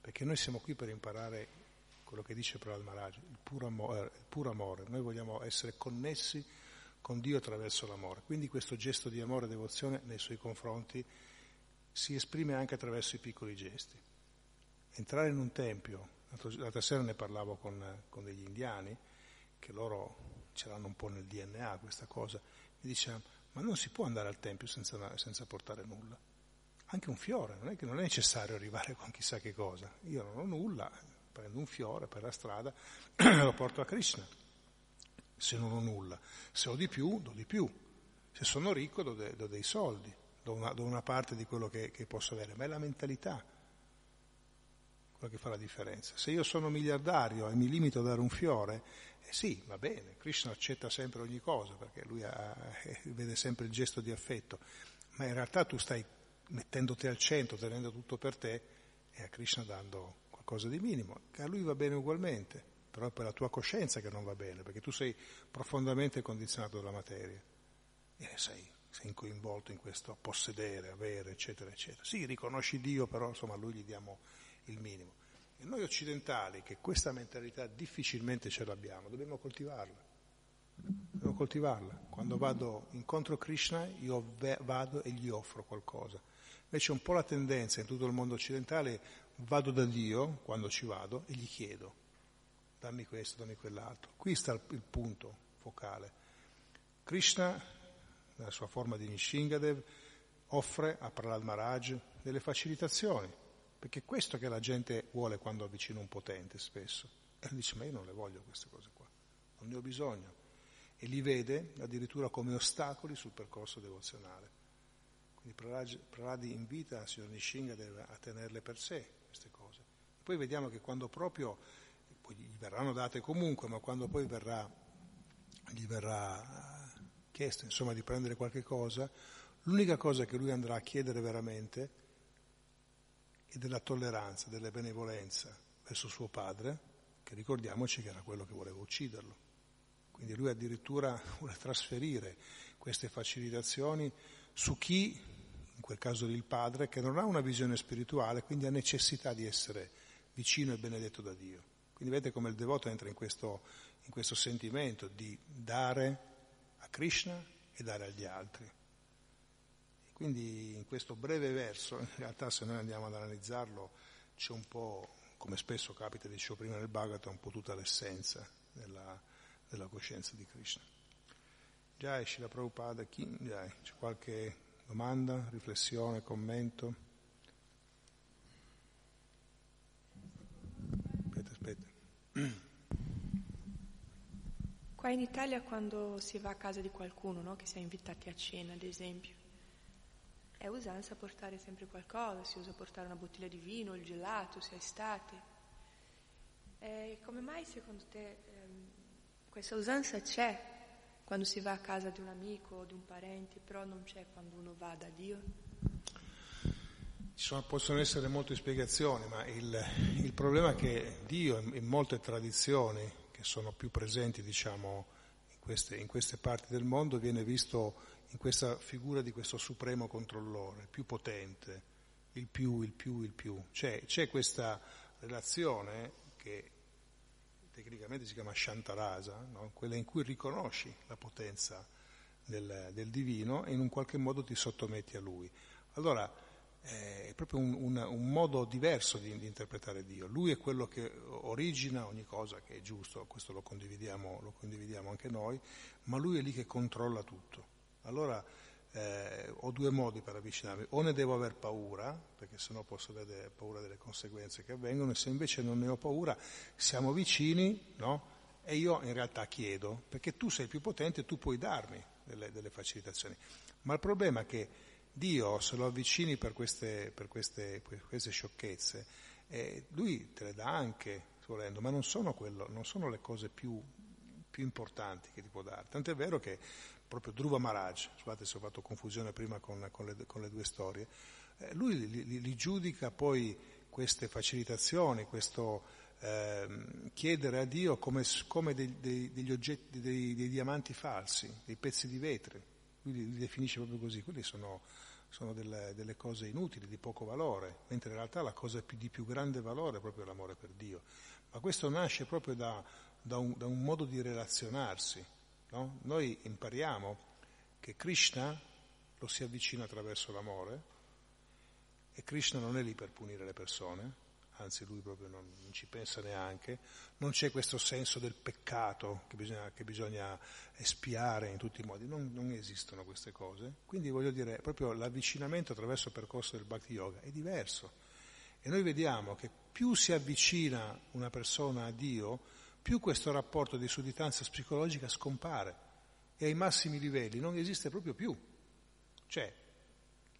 perché noi siamo qui per imparare quello che dice Prahlad Maharaj, il puro, amore, il puro amore, noi vogliamo essere connessi con Dio attraverso l'amore, quindi questo gesto di amore e devozione nei suoi confronti si esprime anche attraverso i piccoli gesti. Entrare in un tempio, l'altra sera ne parlavo con, con degli indiani, che loro ce l'hanno un po' nel DNA questa cosa, mi dicevano, ma non si può andare al tempio senza, senza portare nulla. Anche un fiore, non è che non è necessario arrivare con chissà che cosa. Io non ho nulla, prendo un fiore per la strada e [CLEARS THROAT] lo porto a Krishna. Se non ho nulla, se ho di più, do di più. Se sono ricco, do, de, do dei soldi, do una, do una, parte di quello che, che posso avere. Ma è la mentalità quello che fa la differenza. Se io sono miliardario e mi limito a dare un fiore, eh sì, va bene, Krishna accetta sempre ogni cosa perché lui ha, eh, vede sempre il gesto di affetto, ma in realtà tu stai mettendoti al centro, tenendo tutto per te e a Krishna dando qualcosa di minimo, che a lui va bene ugualmente, però è per la tua coscienza che non va bene, perché tu sei profondamente condizionato dalla materia e sei, sei coinvolto in questo possedere, avere, eccetera, eccetera. Sì, riconosci Dio, però insomma a lui gli diamo il minimo. E noi occidentali, che questa mentalità difficilmente ce l'abbiamo, dobbiamo coltivarla. Dobbiamo coltivarla. Quando vado incontro Krishna, io vado e gli offro qualcosa. Invece un po' la tendenza in tutto il mondo occidentale, vado da Dio, quando ci vado, e gli chiedo, dammi questo, dammi quell'altro. Qui sta il punto focale. Krishna, nella sua forma di Nishingadev, offre a Prahlad Maharaj delle facilitazioni perché è questo che la gente vuole quando avvicina un potente spesso. E dice, ma io non le voglio queste cose qua, non ne ho bisogno. E li vede addirittura come ostacoli sul percorso devozionale. Quindi Praradi invita il signor Nishinga a tenerle per sé queste cose. E poi vediamo che quando proprio, poi gli verranno date comunque, ma quando poi verrà, gli verrà chiesto insomma di prendere qualche cosa, l'unica cosa che lui andrà a chiedere veramente e della tolleranza, della benevolenza verso suo padre, che ricordiamoci che era quello che voleva ucciderlo. Quindi lui addirittura [LAUGHS] vuole trasferire queste facilitazioni su chi, in quel caso il padre, che non ha una visione spirituale, quindi ha necessità di essere vicino e benedetto da Dio. Quindi vedete come il devoto entra in questo, in questo sentimento di dare a Krishna e dare agli altri. Quindi in questo breve verso, in realtà se noi andiamo ad analizzarlo, c'è un po', come spesso capita, dicevo prima nel Bhagavatam, un po' tutta l'essenza della, della coscienza di Krishna. Jai, Shila Prabhupada, chi, Jai, c'è qualche domanda, riflessione, commento? Aspetta, aspetta. Qua in Italia quando si va a casa di qualcuno, no? che si è invitati a cena ad esempio, è usanza portare sempre qualcosa, si usa portare una bottiglia di vino, il gelato, se è estate. E come mai secondo te ehm, questa usanza c'è quando si va a casa di un amico o di un parente, però non c'è quando uno va da Dio? Sono, possono essere molte spiegazioni, ma il, il problema è che Dio in, molte tradizioni che sono più presenti, diciamo, in queste, in queste parti del mondo, viene visto in questa figura di questo supremo controllore, più potente, il più, il più, il più. C'è, c'è questa relazione che tecnicamente si chiama Shantarasa, no? quella in cui riconosci la potenza del, del, divino e in un qualche modo ti sottometti a lui. Allora è proprio un, un, un modo diverso di, di, interpretare Dio. Lui è quello che origina ogni cosa che è giusto, questo lo condividiamo, lo condividiamo anche noi, ma lui è lì che controlla tutto allora eh, ho due modi per avvicinarmi, o ne devo aver paura, perché sennò posso avere paura delle conseguenze che avvengono, e se invece non ne ho paura, siamo vicini, no? E io in realtà chiedo, perché tu sei più potente, tu puoi darmi delle, delle facilitazioni. Ma il problema è che Dio se lo avvicini per queste, per queste, per queste sciocchezze, eh, lui te le dà anche, volendo, ma non sono, quello, non sono le cose più, più, importanti che ti può dare. Tant'è vero che proprio Dhruva Maharaj, scusate se ho fatto confusione prima con, con, le, con le, due storie, eh, lui li, li, li, giudica poi queste facilitazioni, questo eh, chiedere a Dio come, come dei, dei, degli oggetti, dei, dei, diamanti falsi, dei pezzi di vetri, lui li, li definisce proprio così, quelli sono sono delle, delle, cose inutili, di poco valore, mentre in realtà la cosa più, di più grande valore è proprio l'amore per Dio. Ma questo nasce proprio da, da, un, da un, modo di relazionarsi. No? Noi impariamo che Krishna lo si avvicina attraverso l'amore e Krishna non è lì per punire le persone, anzi lui proprio non, non, ci pensa neanche, non c'è questo senso del peccato che bisogna, che bisogna espiare in tutti i modi, non, non, esistono queste cose. Quindi voglio dire, proprio l'avvicinamento attraverso il percorso del Bhakti Yoga è diverso. E noi vediamo che più si avvicina una persona a Dio, più questo rapporto di sudditanza psicologica scompare e ai massimi livelli non esiste proprio più. Cioè,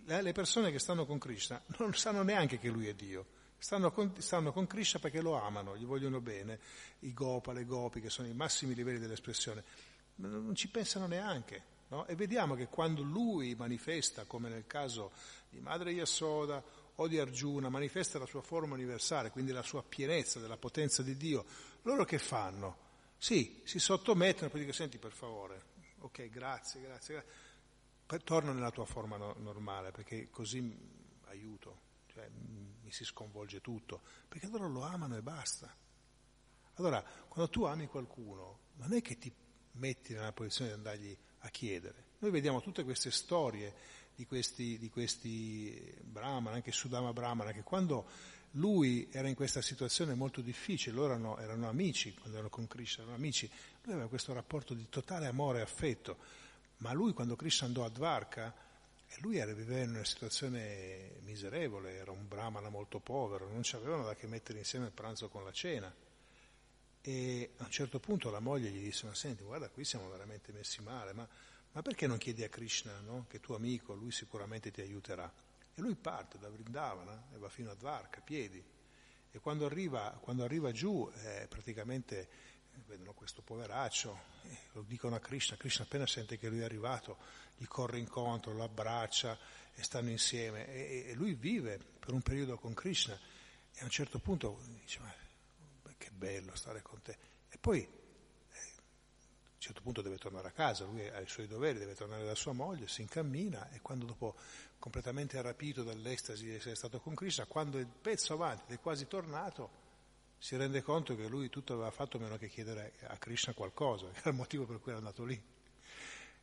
le persone che stanno con Krishna non sanno neanche che lui è Dio Stanno con, stanno con Krishna perché lo amano, gli vogliono bene, i gopa, le gopi, che sono i massimi livelli dell'espressione, non ci pensano neanche. No? E vediamo che quando lui manifesta, come nel caso di Madre Yasoda o di Arjuna, manifesta la sua forma universale, quindi la sua pienezza della potenza di Dio, loro che fanno? Sì, si sottomettono e poi dicono, senti per favore, ok, grazie, grazie, grazie. torna nella tua forma no- normale perché così aiuto cioè, mi si sconvolge tutto, perché loro lo amano e basta. Allora, quando tu ami qualcuno, non è che ti metti nella posizione di andargli a chiedere. Noi vediamo tutte queste storie di questi, di questi Brahman, anche Sudama Brahmana, che quando lui era in questa situazione molto difficile, loro erano, erano amici, quando erano con Krishna erano amici, lui aveva questo rapporto di totale amore e affetto, ma lui quando Krishna andò a Dvarka, lui era, viveva in una situazione miserevole, era un brahmana molto povero, non ci avevano da che mettere insieme il pranzo con la cena. E a un certo punto la moglie gli disse, ma senti, guarda, qui siamo veramente messi male, ma, ma perché non chiedi a Krishna, no? che tuo amico, lui sicuramente ti aiuterà? E lui parte da Vrindavana e va fino a Dvarka, a piedi. E quando arriva, quando arriva giù, eh, praticamente vedono questo poveraccio, eh, lo dicono a Krishna, Krishna appena sente che lui è arrivato, gli corre incontro, lo abbraccia e stanno insieme e, e lui vive per un periodo con Krishna e a un certo punto dice ma che bello stare con te e poi eh, a un certo punto deve tornare a casa, lui ha i suoi doveri, deve tornare da sua moglie, si incammina e quando dopo completamente rapito dall'estasi di essere stato con Krishna, quando il pezzo avanti ed è quasi tornato, si rende conto che lui tutto aveva fatto meno che chiedere a Krishna qualcosa, che [LAUGHS] era il motivo per cui era andato lì.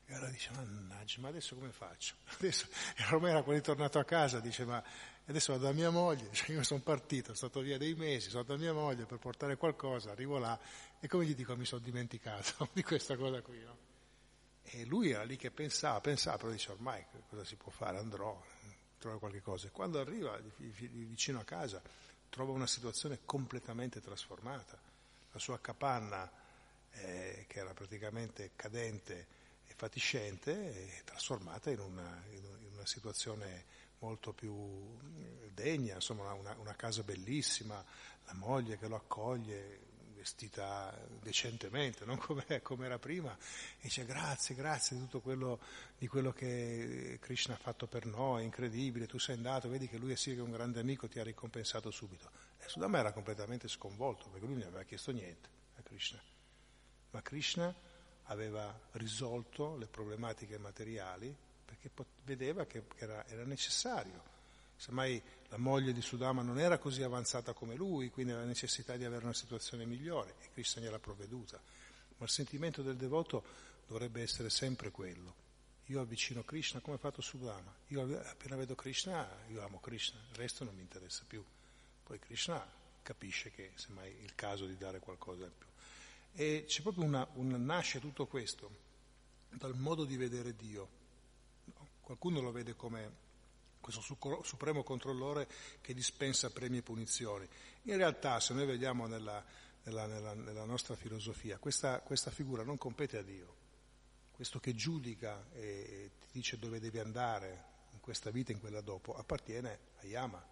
E allora dice, mannaggia, ma adesso come faccio? [LAUGHS] Adesso, e ormai era è tornato a casa, dice, ma adesso vado da mia moglie, [LAUGHS] cioè io sono partito, sono stato via dei mesi, sono da mia moglie per portare qualcosa, arrivo là e come gli dico, mi sono dimenticato [LAUGHS] di questa cosa qui, no? E lui era lì che pensava, pensava, però dice, ormai cosa si può fare? Andrò, trovo qualche cosa. E quando arriva vicino a casa trova una situazione completamente trasformata. La sua capanna, eh, che era praticamente cadente, fatiscente è trasformata in una, in una situazione molto più mm, degna, insomma una, una, casa bellissima, la moglie che lo accoglie vestita decentemente, non come, era prima, e dice grazie, grazie di tutto quello, di quello che Krishna ha fatto per noi, incredibile, tu sei andato, vedi che lui è sì che un grande amico, ti ha ricompensato subito. E Sudama era completamente sconvolto perché lui non aveva chiesto niente a Krishna. Ma Krishna aveva risolto le problematiche materiali perché vedeva che era, era necessario. Semmai la moglie di Sudama non era così avanzata come lui, quindi aveva necessità di avere una situazione migliore e Krishna gliel'ha provveduta. Ma il sentimento del devoto dovrebbe essere sempre quello. Io avvicino Krishna come ha fatto Sudama. Io appena vedo Krishna, io amo Krishna, il resto non mi interessa più. Poi Krishna capisce che semmai è il caso di dare qualcosa in più. E c'è proprio una, un, nasce tutto questo dal modo di vedere Dio. Qualcuno lo vede come questo supremo controllore che dispensa premi e punizioni. In realtà, se noi vediamo nella, nella, nella, nella nostra filosofia, questa, questa, figura non compete a Dio. Questo che giudica e ti dice dove devi andare, questa vita e in quella dopo, appartiene a Yama.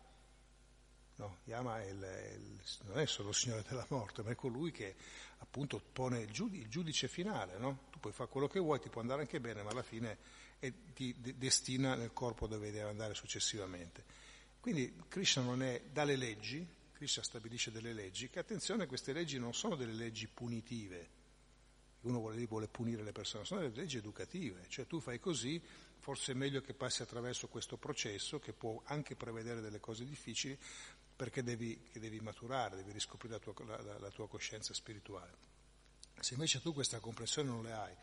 No, Yama è il, il, non è solo il Signore della morte, ma è colui che appunto pone il, giudice, il giudice finale. No? Tu puoi fare quello che vuoi, ti può andare anche bene, ma alla fine è, ti de- destina nel corpo dove deve andare successivamente. Quindi Krishna non è dalle leggi, Krishna stabilisce delle leggi, che attenzione, queste leggi non sono delle leggi punitive, uno vuole, vuole punire le persone, sono delle leggi educative, cioè tu fai così, forse è meglio che passi attraverso questo processo che può anche prevedere delle cose difficili, perché devi, devi maturare, devi riscoprire la tua, la, la tua coscienza spirituale. Se invece tu questa comprensione non le hai,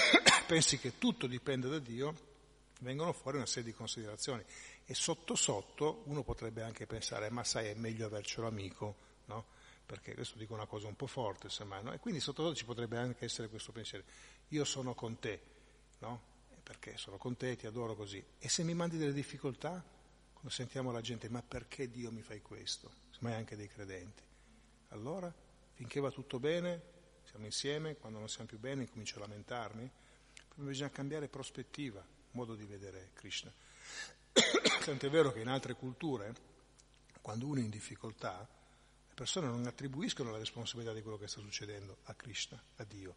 [COUGHS] pensi che tutto dipende da Dio, vengono fuori una serie di considerazioni e sotto sotto uno potrebbe anche pensare, ma sai, è meglio avercelo amico, no? Perché questo dico una cosa un po' forte, semmai, no? E quindi sotto sotto ci potrebbe anche essere questo pensiero, io sono con te, no? Perché sono con te, ti adoro così. E se mi mandi delle difficoltà, quando sentiamo la gente, ma perché Dio mi fai questo? Semmai anche dei credenti. Allora, finché va tutto bene, siamo insieme, quando non siamo più bene comincio a lamentarmi, bisogna cambiare prospettiva, modo di vedere Krishna. [COUGHS] Tant'è vero che in altre culture, quando uno è in difficoltà, le persone non attribuiscono la responsabilità di quello che sta succedendo a Krishna, a Dio,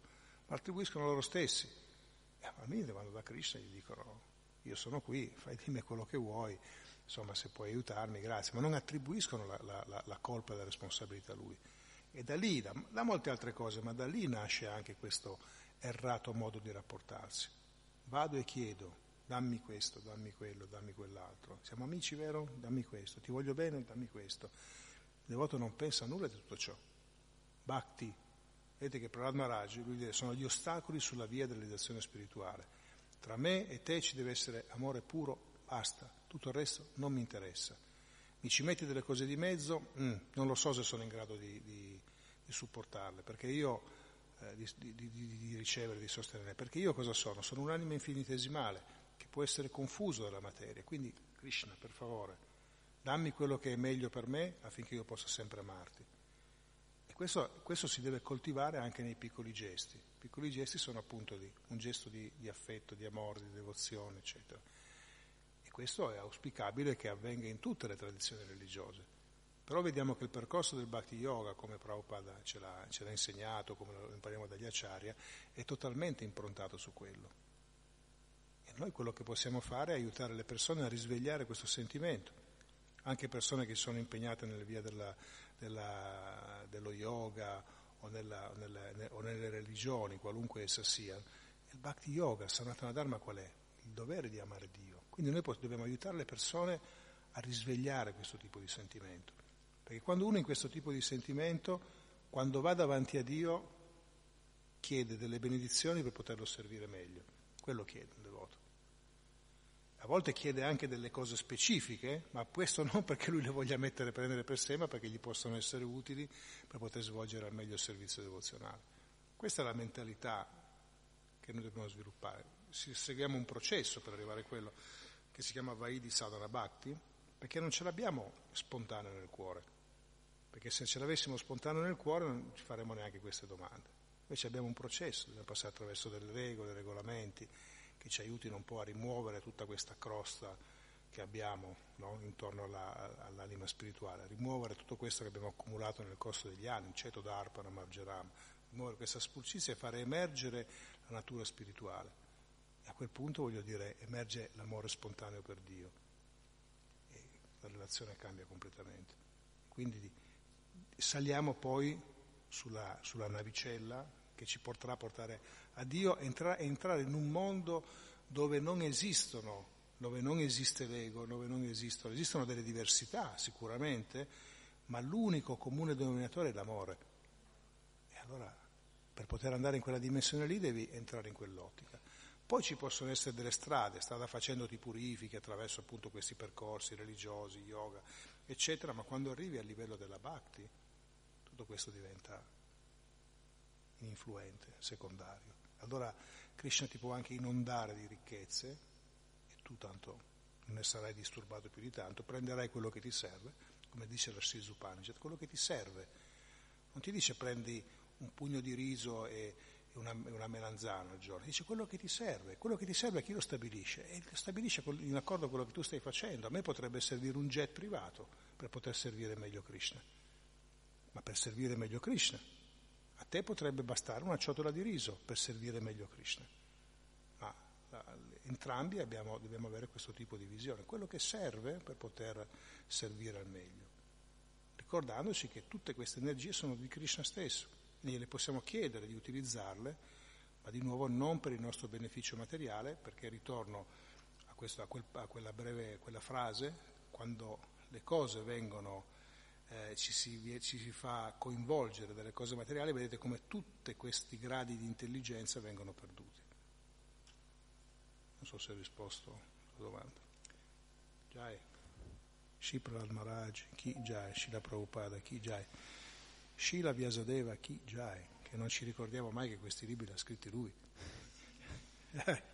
ma attribuiscono loro stessi. E probabilmente vanno da Krishna e gli dicono io sono qui, fai di me quello che vuoi, insomma se puoi aiutarmi, grazie, ma non attribuiscono la, la, la colpa e la responsabilità a lui. E da lì, da, da molte altre cose, ma da lì nasce anche questo errato modo di rapportarsi. Vado e chiedo, dammi questo, dammi quello, dammi quell'altro. Siamo amici, vero? Dammi questo. Ti voglio bene, dammi questo. Il devoto non pensa a nulla di tutto ciò. Bhakti. Vedete che Prahlad Maharaj, lui dice, sono gli ostacoli sulla via della spirituale. Tra me e te ci deve essere amore puro, basta. Tutto il resto non mi interessa. Mi ci metti delle cose di mezzo? Mm, non lo so se sono in grado di, di, di supportarle, perché io eh, di, di, ricevere, di sostenere, perché io cosa sono? Sono un'anima infinitesimale che può essere confuso dalla materia. Quindi, Krishna, per favore, dammi quello che è meglio per me affinché io possa sempre amarti. E questo, questo si deve coltivare anche nei piccoli gesti. I piccoli gesti sono appunto di, un gesto di affetto, di amore, di devozione, eccetera. Questo è auspicabile che avvenga in tutte le tradizioni religiose. Però vediamo che il percorso del Bhakti Yoga, come Prabhupada ce l'ha, ce l'ha insegnato, come lo impariamo dagli Acharya, è totalmente improntato su quello. E noi quello che possiamo fare è aiutare le persone a risvegliare questo sentimento, anche persone che sono impegnate nella via della, della, dello yoga o, nella, nella, o, nelle religioni, qualunque essa sia. Il bhakti yoga, Sanatana Dharma qual è? Il dovere di amare Dio. Quindi noi dobbiamo aiutare le persone a risvegliare questo tipo di sentimento. Perché quando uno in questo tipo di sentimento, quando va davanti a Dio, chiede delle benedizioni per poterlo servire meglio. Quello chiede un devoto. A volte chiede anche delle cose specifiche, ma questo non perché lui le voglia mettere prendere per sé, ma perché gli possono essere utili per poter svolgere al meglio il servizio devozionale. Questa è la mentalità che noi dobbiamo sviluppare. Seguiamo un processo per arrivare a quello che si chiama Vaidi Sadhana Bhakti, perché non ce l'abbiamo spontaneo nel cuore. Perché se ce l'avessimo spontaneo nel cuore non ci faremmo neanche queste domande. Invece abbiamo un processo, dobbiamo passare attraverso delle regole, regolamenti, che ci aiutino un po' a rimuovere tutta questa crosta che abbiamo no? intorno alla, all'anima spirituale, rimuovere tutto questo che abbiamo accumulato nel corso degli anni, ceto d'arpana, margeram, rimuovere questa spulcizia e fare emergere la natura spirituale. A quel punto, voglio dire, emerge l'amore spontaneo per Dio e la relazione cambia completamente. Quindi saliamo poi sulla, sulla navicella che ci porterà a portare a Dio, entra, entrare in un mondo dove non esistono, dove non esiste l'ego, dove non esistono, esistono delle diversità sicuramente, ma l'unico comune denominatore è l'amore. E allora per poter andare in quella dimensione lì devi entrare in quell'ottica. Poi ci possono essere delle strade, strada facendo ti purifichi attraverso appunto questi percorsi religiosi, yoga, eccetera, ma quando arrivi al livello della bhakti, tutto questo diventa influente, secondario. Allora Krishna ti può anche inondare di ricchezze e tu tanto non ne sarai disturbato più di tanto, prenderai quello che ti serve, come dice la Upanishad, quello che ti serve. Non ti dice prendi un pugno di riso e, una, una melanzana al giorno. Dice quello che ti serve, quello che ti serve chi lo stabilisce? E stabilisce in accordo con quello che tu stai facendo. A me potrebbe servire un jet privato per poter servire meglio Krishna, ma per servire meglio Krishna. A te potrebbe bastare una ciotola di riso per servire meglio Krishna. Ma entrambi abbiamo, dobbiamo avere questo tipo di visione, quello che serve per poter servire al meglio, ricordandoci che tutte queste energie sono di Krishna stesso gliele possiamo chiedere di utilizzarle, ma di nuovo non per il nostro beneficio materiale, perché ritorno a, questo, a, quel, a quella breve quella frase, quando le cose vengono, eh, ci, si, ci si fa coinvolgere dalle cose materiali, vedete come tutti questi gradi di intelligenza vengono perduti. Non so se ho risposto alla domanda. Jai. Shipra al-Maraj, chi Jai, Shila Prabhupada, chi Jai. Shila Vyasadeva Ki Jai, che non ci ricordiamo mai che questi libri li ha scritti lui. [LAUGHS]